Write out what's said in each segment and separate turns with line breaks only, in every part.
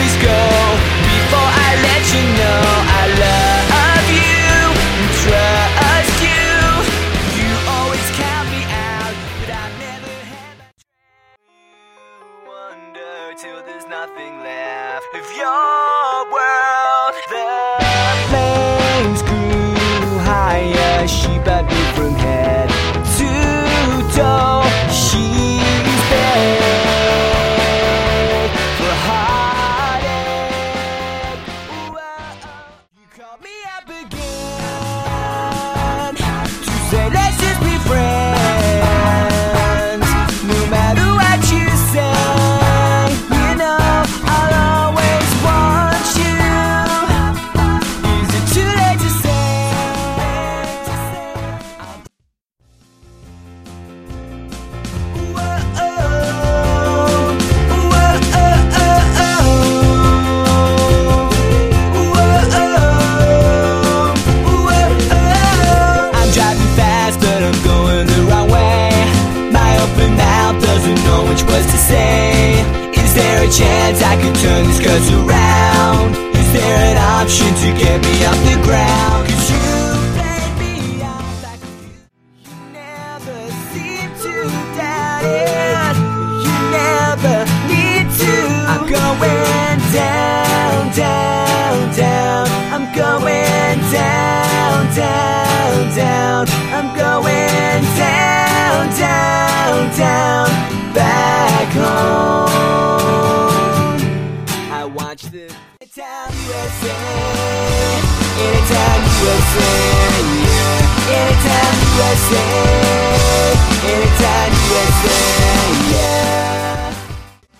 always go before I let you know I love you and trust you. You always count me out, but I never have. A wonder till there's nothing left of your world. Chance I could turn this curse around? Is there an option to get me off the ground? 'Cause you played me out like you never seem to doubt it. You never need to. I'm going down, down, down. I'm going down, down, down. I Anytime USA, Anytime USA, yeah. Anytime USA, Anytime USA, yeah.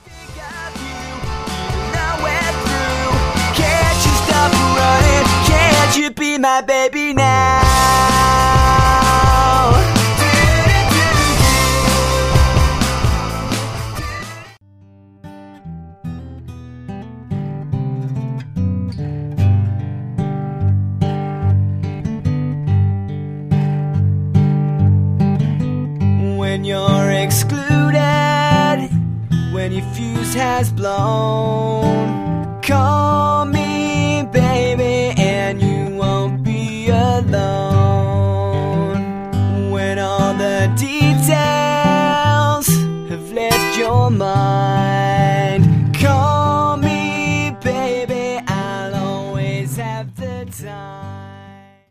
Think of you, even though we're through. Can't you stop running? Can't you be my baby now? when you're excluded, when your fuse has blown. Call me, baby, and you won't be alone. When all the details have left your mind.